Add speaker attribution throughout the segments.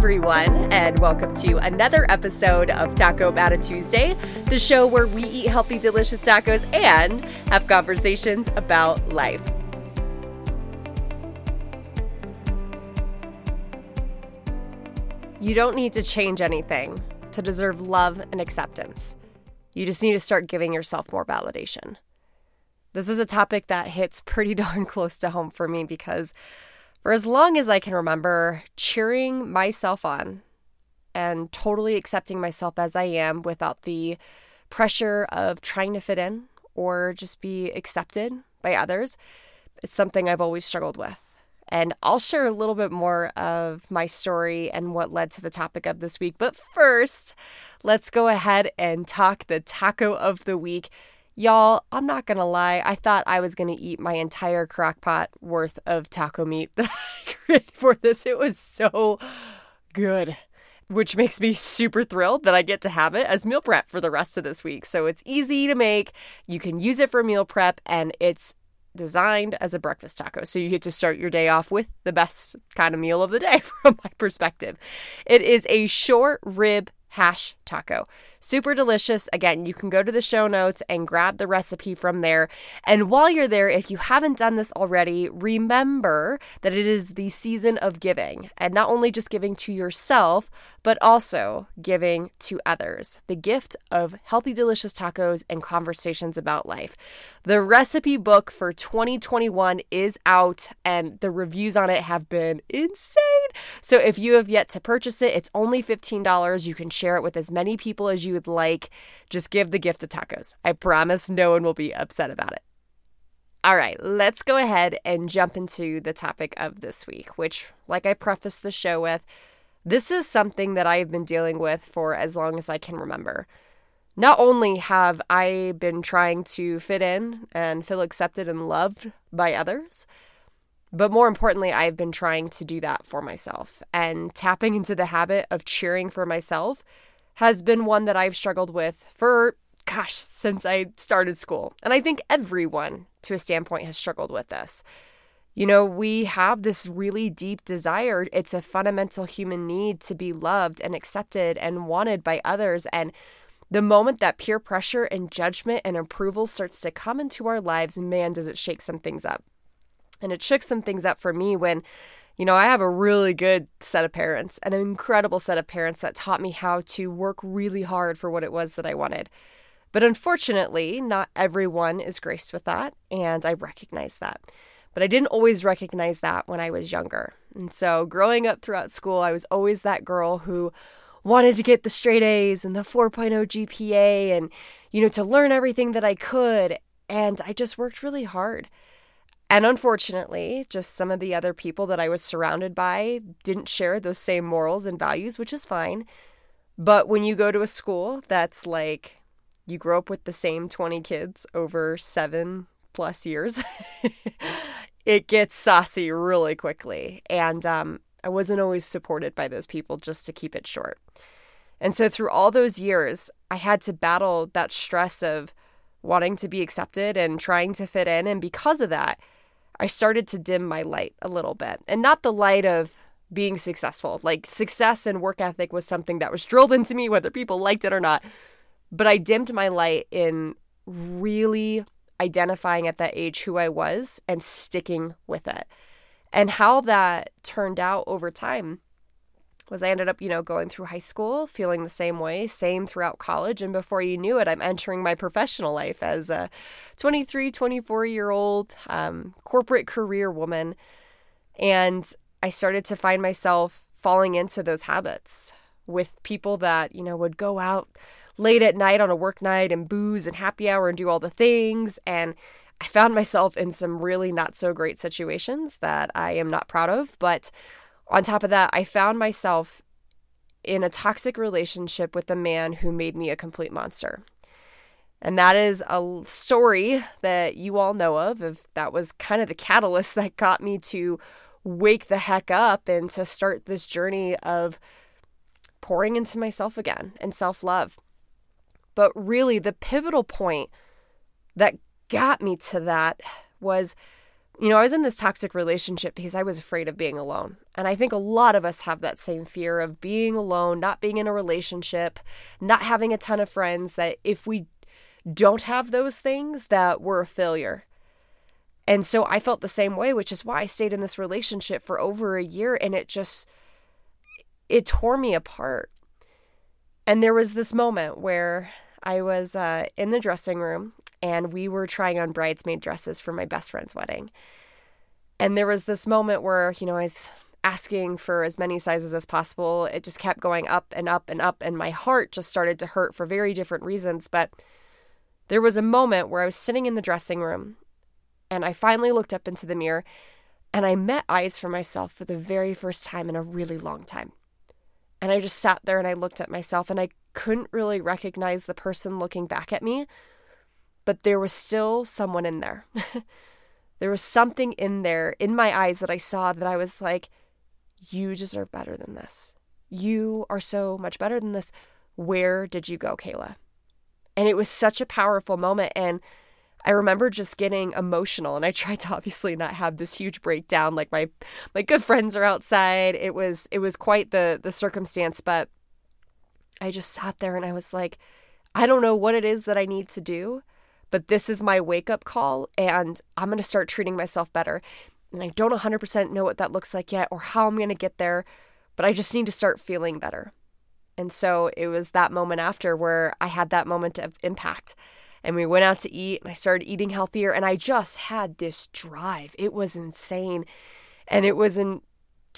Speaker 1: everyone, and welcome to another episode of Taco About It Tuesday, the show where we eat healthy, delicious tacos and have conversations about life. You don't need to change anything to deserve love and acceptance. You just need to start giving yourself more validation. This is a topic that hits pretty darn close to home for me because for as long as I can remember, cheering myself on and totally accepting myself as I am without the pressure of trying to fit in or just be accepted by others, it's something I've always struggled with. And I'll share a little bit more of my story and what led to the topic of this week. But first, let's go ahead and talk the taco of the week. Y'all, I'm not gonna lie, I thought I was gonna eat my entire crock pot worth of taco meat that I created for this. It was so good, which makes me super thrilled that I get to have it as meal prep for the rest of this week. So it's easy to make, you can use it for meal prep, and it's designed as a breakfast taco. So you get to start your day off with the best kind of meal of the day from my perspective. It is a short rib hash taco. Super delicious. Again, you can go to the show notes and grab the recipe from there. And while you're there, if you haven't done this already, remember that it is the season of giving, and not only just giving to yourself, but also giving to others. The gift of healthy, delicious tacos and conversations about life. The recipe book for 2021 is out, and the reviews on it have been insane. So if you have yet to purchase it, it's only $15. You can share it with as many people as you you would like, just give the gift of tacos. I promise no one will be upset about it. All right, let's go ahead and jump into the topic of this week, which, like I prefaced the show with, this is something that I've been dealing with for as long as I can remember. Not only have I been trying to fit in and feel accepted and loved by others, but more importantly, I've been trying to do that for myself and tapping into the habit of cheering for myself has been one that I've struggled with for, gosh, since I started school. And I think everyone, to a standpoint, has struggled with this. You know, we have this really deep desire. It's a fundamental human need to be loved and accepted and wanted by others. And the moment that peer pressure and judgment and approval starts to come into our lives, man, does it shake some things up. And it shook some things up for me when you know, I have a really good set of parents, an incredible set of parents that taught me how to work really hard for what it was that I wanted. But unfortunately, not everyone is graced with that, and I recognize that. But I didn't always recognize that when I was younger. And so, growing up throughout school, I was always that girl who wanted to get the straight A's and the 4.0 GPA and, you know, to learn everything that I could. And I just worked really hard. And unfortunately, just some of the other people that I was surrounded by didn't share those same morals and values, which is fine. But when you go to a school that's like you grow up with the same 20 kids over seven plus years, it gets saucy really quickly. And um, I wasn't always supported by those people, just to keep it short. And so through all those years, I had to battle that stress of wanting to be accepted and trying to fit in. And because of that, I started to dim my light a little bit. And not the light of being successful. Like success and work ethic was something that was drilled into me, whether people liked it or not. But I dimmed my light in really identifying at that age who I was and sticking with it. And how that turned out over time was I ended up, you know, going through high school feeling the same way, same throughout college. And before you knew it, I'm entering my professional life as a 23, 24 year old um, corporate career woman. And I started to find myself falling into those habits with people that, you know, would go out late at night on a work night and booze and happy hour and do all the things. And I found myself in some really not so great situations that I am not proud of, but on top of that, I found myself in a toxic relationship with a man who made me a complete monster. And that is a story that you all know of. If that was kind of the catalyst that got me to wake the heck up and to start this journey of pouring into myself again and self love. But really, the pivotal point that got me to that was you know, I was in this toxic relationship because I was afraid of being alone. And I think a lot of us have that same fear of being alone, not being in a relationship, not having a ton of friends, that if we don't have those things, that we're a failure. And so I felt the same way, which is why I stayed in this relationship for over a year and it just it tore me apart. And there was this moment where I was uh, in the dressing room and we were trying on bridesmaid dresses for my best friend's wedding. And there was this moment where, you know, I was asking for as many sizes as possible. It just kept going up and up and up, and my heart just started to hurt for very different reasons. But there was a moment where I was sitting in the dressing room and I finally looked up into the mirror and I met eyes for myself for the very first time in a really long time. And I just sat there and I looked at myself and I couldn't really recognize the person looking back at me but there was still someone in there. there was something in there in my eyes that I saw that I was like, you deserve better than this. You are so much better than this. Where did you go, Kayla? And it was such a powerful moment. And I remember just getting emotional and I tried to obviously not have this huge breakdown like my my good friends are outside. It was it was quite the the circumstance, but I just sat there and I was like I don't know what it is that I need to do, but this is my wake up call and I'm going to start treating myself better. And I don't 100% know what that looks like yet or how I'm going to get there, but I just need to start feeling better. And so it was that moment after where I had that moment of impact. And we went out to eat and I started eating healthier and I just had this drive. It was insane. And it was in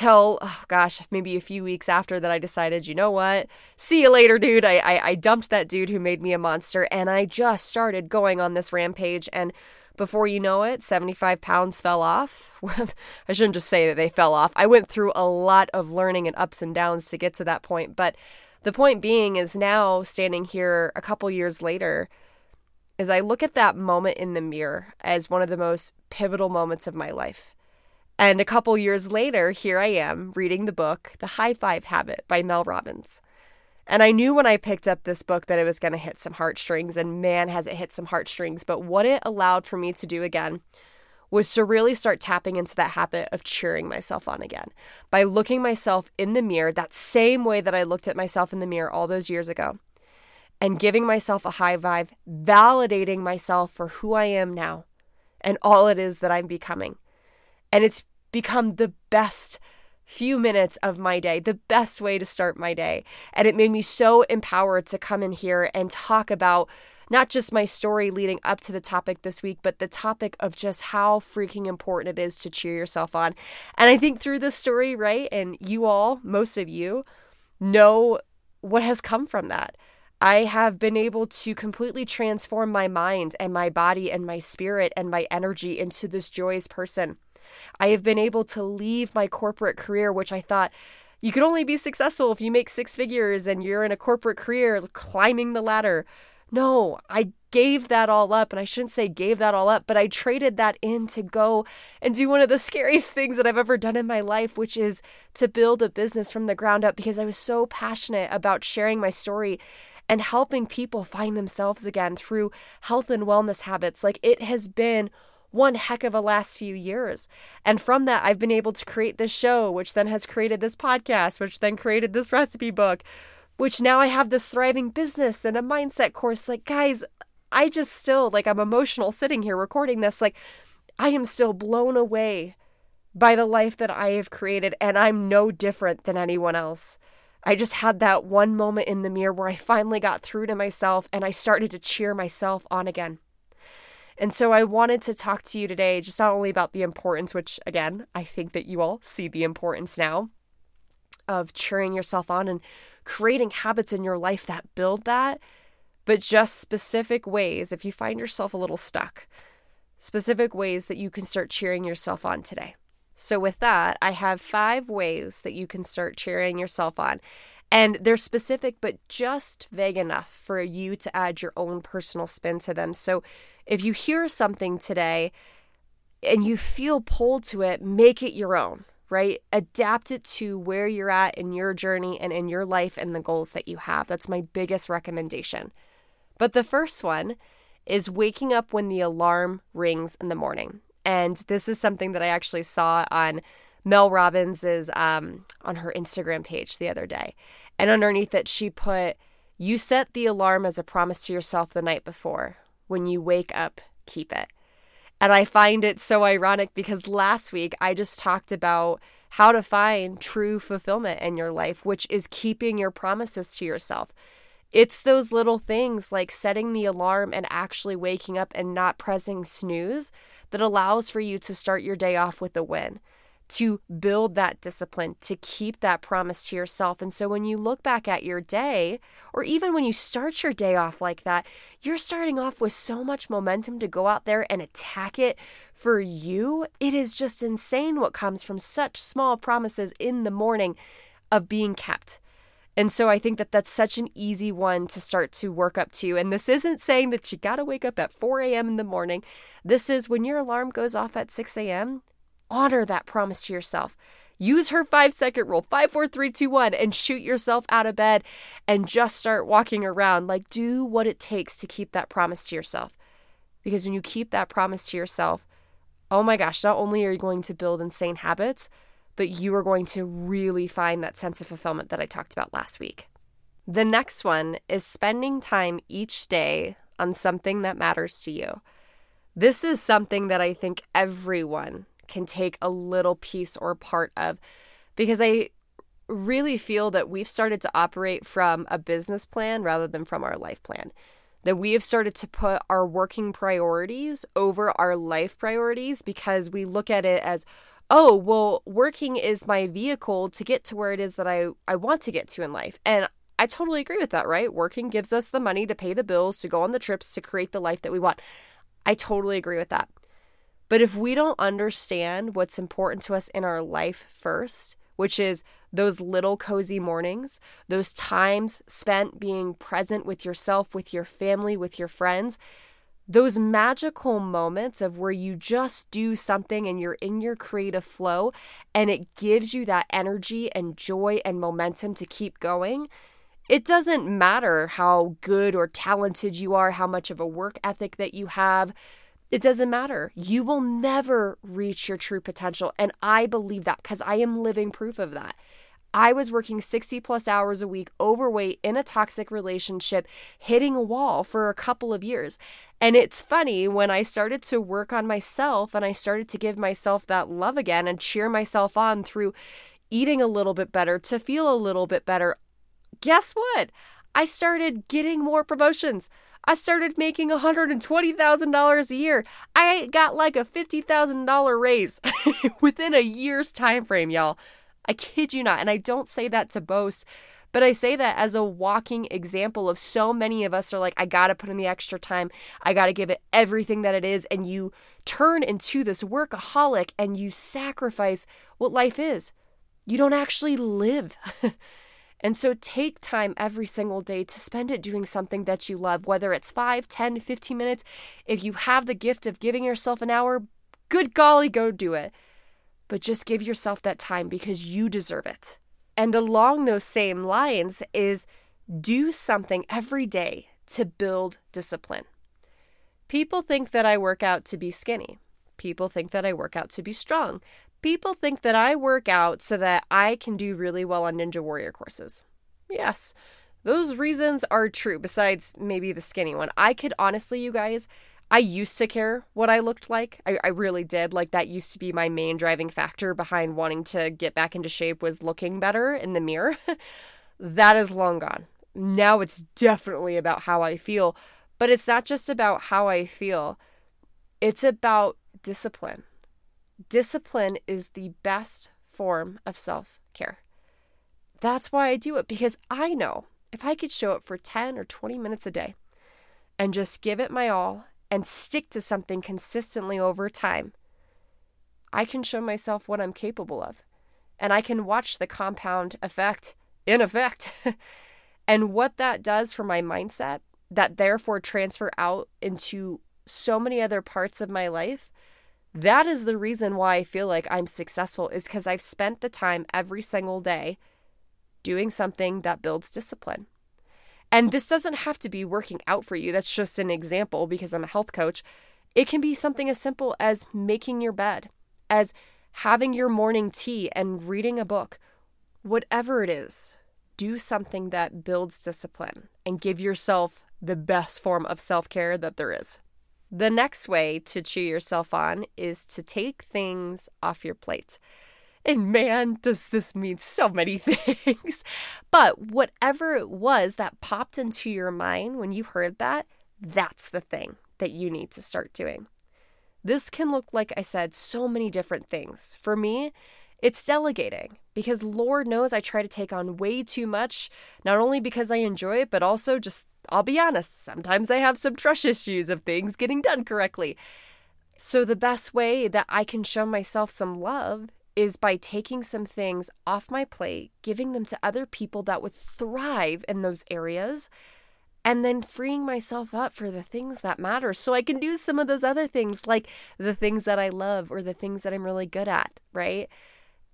Speaker 1: till oh gosh maybe a few weeks after that i decided you know what? See you later dude. I, I i dumped that dude who made me a monster and i just started going on this rampage and before you know it 75 pounds fell off. I shouldn't just say that they fell off. I went through a lot of learning and ups and downs to get to that point but the point being is now standing here a couple years later as i look at that moment in the mirror as one of the most pivotal moments of my life and a couple years later, here I am reading the book, The High Five Habit by Mel Robbins. And I knew when I picked up this book that it was going to hit some heartstrings, and man, has it hit some heartstrings. But what it allowed for me to do again was to really start tapping into that habit of cheering myself on again by looking myself in the mirror that same way that I looked at myself in the mirror all those years ago and giving myself a high five, validating myself for who I am now and all it is that I'm becoming. And it's become the best few minutes of my day, the best way to start my day. And it made me so empowered to come in here and talk about not just my story leading up to the topic this week, but the topic of just how freaking important it is to cheer yourself on. And I think through this story, right, and you all, most of you, know what has come from that. I have been able to completely transform my mind and my body and my spirit and my energy into this joyous person. I have been able to leave my corporate career, which I thought you could only be successful if you make six figures and you're in a corporate career climbing the ladder. No, I gave that all up. And I shouldn't say gave that all up, but I traded that in to go and do one of the scariest things that I've ever done in my life, which is to build a business from the ground up because I was so passionate about sharing my story and helping people find themselves again through health and wellness habits. Like it has been one heck of a last few years. And from that, I've been able to create this show, which then has created this podcast, which then created this recipe book, which now I have this thriving business and a mindset course. Like, guys, I just still, like, I'm emotional sitting here recording this. Like, I am still blown away by the life that I have created, and I'm no different than anyone else. I just had that one moment in the mirror where I finally got through to myself and I started to cheer myself on again. And so I wanted to talk to you today just not only about the importance, which again, I think that you all see the importance now of cheering yourself on and creating habits in your life that build that, but just specific ways if you find yourself a little stuck, specific ways that you can start cheering yourself on today. So, with that, I have five ways that you can start cheering yourself on. And they're specific, but just vague enough for you to add your own personal spin to them. So if you hear something today and you feel pulled to it, make it your own, right? Adapt it to where you're at in your journey and in your life and the goals that you have. That's my biggest recommendation. But the first one is waking up when the alarm rings in the morning. And this is something that I actually saw on Mel Robbins's um, on her Instagram page the other day. And underneath it, she put, You set the alarm as a promise to yourself the night before. When you wake up, keep it. And I find it so ironic because last week I just talked about how to find true fulfillment in your life, which is keeping your promises to yourself. It's those little things like setting the alarm and actually waking up and not pressing snooze that allows for you to start your day off with a win to build that discipline, to keep that promise to yourself. And so when you look back at your day, or even when you start your day off like that, you're starting off with so much momentum to go out there and attack it for you. It is just insane what comes from such small promises in the morning of being kept. And so I think that that's such an easy one to start to work up to. And this isn't saying that you got to wake up at 4 a.m. in the morning. This is when your alarm goes off at 6 a.m., honor that promise to yourself. Use her five second rule, five, four, three, two, one, and shoot yourself out of bed and just start walking around. Like, do what it takes to keep that promise to yourself. Because when you keep that promise to yourself, oh my gosh, not only are you going to build insane habits, but you are going to really find that sense of fulfillment that I talked about last week. The next one is spending time each day on something that matters to you. This is something that I think everyone can take a little piece or part of because I really feel that we've started to operate from a business plan rather than from our life plan. That we have started to put our working priorities over our life priorities because we look at it as, oh, well, working is my vehicle to get to where it is that I, I want to get to in life. And I totally agree with that, right? Working gives us the money to pay the bills, to go on the trips, to create the life that we want. I totally agree with that. But if we don't understand what's important to us in our life first, which is those little cozy mornings, those times spent being present with yourself, with your family, with your friends, those magical moments of where you just do something and you're in your creative flow and it gives you that energy and joy and momentum to keep going. It doesn't matter how good or talented you are, how much of a work ethic that you have, it doesn't matter. You will never reach your true potential. And I believe that because I am living proof of that. I was working 60 plus hours a week, overweight, in a toxic relationship, hitting a wall for a couple of years. And it's funny when I started to work on myself and I started to give myself that love again and cheer myself on through eating a little bit better to feel a little bit better. Guess what? I started getting more promotions. I started making $120,000 a year. I got like a $50,000 raise within a year's time frame, y'all. I kid you not. And I don't say that to boast, but I say that as a walking example of so many of us are like, I got to put in the extra time. I got to give it everything that it is. And you turn into this workaholic and you sacrifice what life is. You don't actually live. And so take time every single day to spend it doing something that you love, whether it's 5, 10, 15 minutes. If you have the gift of giving yourself an hour, good golly, go do it. But just give yourself that time because you deserve it. And along those same lines is do something every day to build discipline. People think that I work out to be skinny. People think that I work out to be strong. People think that I work out so that I can do really well on Ninja Warrior courses. Yes, those reasons are true, besides maybe the skinny one. I could honestly, you guys, I used to care what I looked like. I, I really did. Like, that used to be my main driving factor behind wanting to get back into shape was looking better in the mirror. that is long gone. Now it's definitely about how I feel. But it's not just about how I feel, it's about discipline. Discipline is the best form of self care. That's why I do it because I know if I could show up for 10 or 20 minutes a day and just give it my all and stick to something consistently over time, I can show myself what I'm capable of. And I can watch the compound effect in effect. and what that does for my mindset, that therefore transfer out into so many other parts of my life that is the reason why I feel like I'm successful is because I've spent the time every single day doing something that builds discipline. And this doesn't have to be working out for you. That's just an example because I'm a health coach. It can be something as simple as making your bed, as having your morning tea and reading a book. Whatever it is, do something that builds discipline and give yourself the best form of self care that there is. The next way to cheer yourself on is to take things off your plate. And man, does this mean so many things. But whatever it was that popped into your mind when you heard that, that's the thing that you need to start doing. This can look, like I said, so many different things. For me, it's delegating because Lord knows I try to take on way too much, not only because I enjoy it, but also just, I'll be honest, sometimes I have some trust issues of things getting done correctly. So, the best way that I can show myself some love is by taking some things off my plate, giving them to other people that would thrive in those areas, and then freeing myself up for the things that matter so I can do some of those other things, like the things that I love or the things that I'm really good at, right?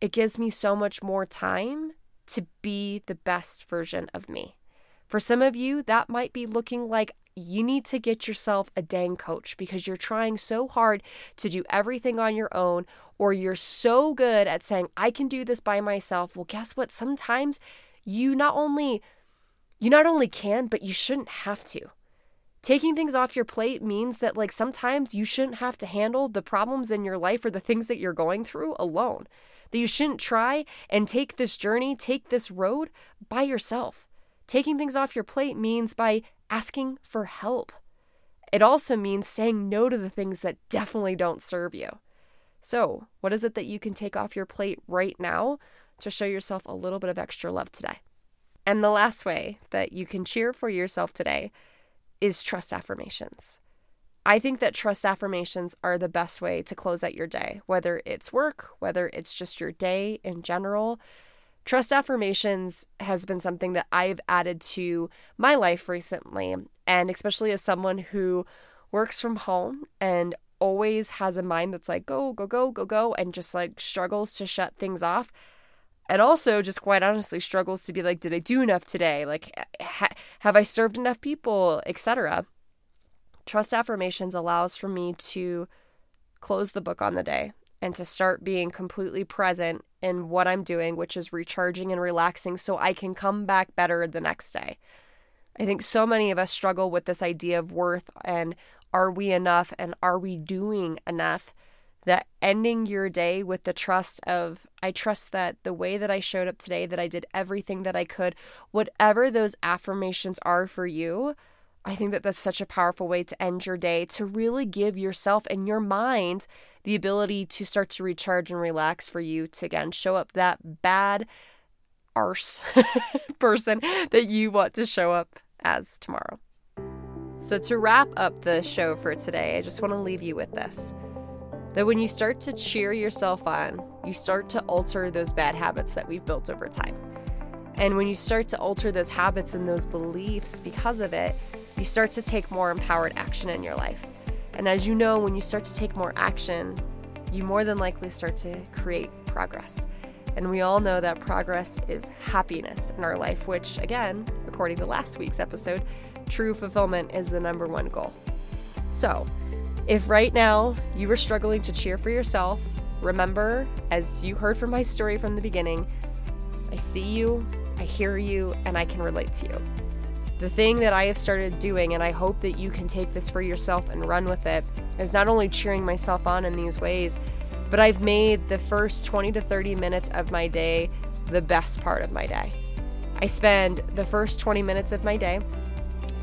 Speaker 1: It gives me so much more time to be the best version of me. For some of you, that might be looking like you need to get yourself a dang coach because you're trying so hard to do everything on your own, or you're so good at saying, I can do this by myself. Well, guess what? Sometimes you not only you not only can, but you shouldn't have to. Taking things off your plate means that, like, sometimes you shouldn't have to handle the problems in your life or the things that you're going through alone. That you shouldn't try and take this journey, take this road by yourself. Taking things off your plate means by asking for help. It also means saying no to the things that definitely don't serve you. So, what is it that you can take off your plate right now to show yourself a little bit of extra love today? And the last way that you can cheer for yourself today is trust affirmations. I think that trust affirmations are the best way to close out your day, whether it's work, whether it's just your day in general. Trust affirmations has been something that I've added to my life recently, and especially as someone who works from home and always has a mind that's like, go, go, go, go, go, and just like struggles to shut things off and also just quite honestly struggles to be like did i do enough today? Like ha- have i served enough people? etc trust affirmations allows for me to close the book on the day and to start being completely present in what i'm doing which is recharging and relaxing so i can come back better the next day. I think so many of us struggle with this idea of worth and are we enough and are we doing enough that ending your day with the trust of I trust that the way that I showed up today that I did everything that I could whatever those affirmations are for you I think that that's such a powerful way to end your day to really give yourself and your mind the ability to start to recharge and relax for you to again show up that bad arse person that you want to show up as tomorrow. So, to wrap up the show for today, I just want to leave you with this that when you start to cheer yourself on, you start to alter those bad habits that we've built over time. And when you start to alter those habits and those beliefs because of it, you start to take more empowered action in your life. And as you know, when you start to take more action, you more than likely start to create progress. And we all know that progress is happiness in our life, which, again, according to last week's episode, true fulfillment is the number one goal. So, if right now you are struggling to cheer for yourself, remember, as you heard from my story from the beginning, I see you, I hear you, and I can relate to you. The thing that I have started doing, and I hope that you can take this for yourself and run with it, is not only cheering myself on in these ways, but I've made the first 20 to 30 minutes of my day the best part of my day. I spend the first 20 minutes of my day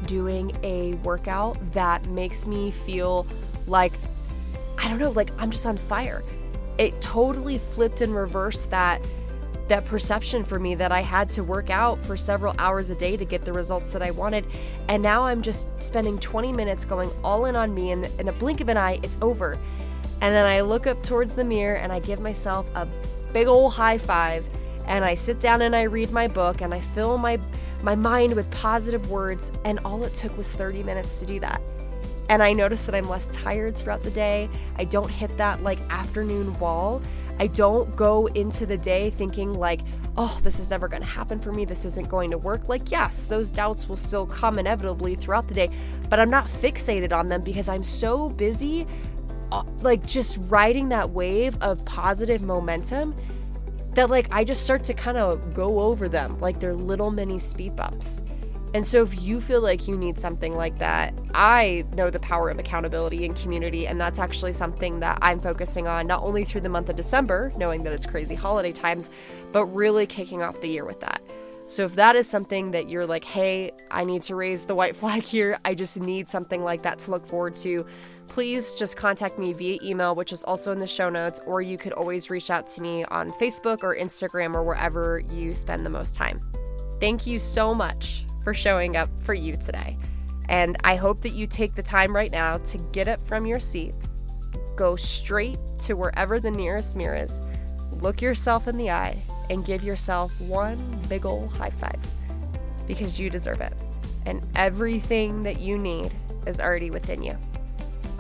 Speaker 1: doing a workout that makes me feel like I don't know, like I'm just on fire. It totally flipped and reversed that that perception for me that I had to work out for several hours a day to get the results that I wanted. And now I'm just spending 20 minutes going all in on me, and in a blink of an eye, it's over. And then I look up towards the mirror and I give myself a big old high five, and I sit down and I read my book and I fill my my mind with positive words, and all it took was 30 minutes to do that. And I notice that I'm less tired throughout the day. I don't hit that like afternoon wall. I don't go into the day thinking like, oh, this is never going to happen for me. This isn't going to work. Like, yes, those doubts will still come inevitably throughout the day, but I'm not fixated on them because I'm so busy, uh, like, just riding that wave of positive momentum that, like, I just start to kind of go over them like they're little mini speed bumps. And so, if you feel like you need something like that, I know the power of accountability and community. And that's actually something that I'm focusing on not only through the month of December, knowing that it's crazy holiday times, but really kicking off the year with that. So, if that is something that you're like, hey, I need to raise the white flag here, I just need something like that to look forward to, please just contact me via email, which is also in the show notes, or you could always reach out to me on Facebook or Instagram or wherever you spend the most time. Thank you so much for showing up for you today. And I hope that you take the time right now to get up from your seat, go straight to wherever the nearest mirror is, look yourself in the eye, and give yourself one big ol' high five because you deserve it. And everything that you need is already within you.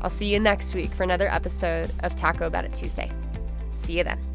Speaker 1: I'll see you next week for another episode of Taco About It Tuesday. See you then.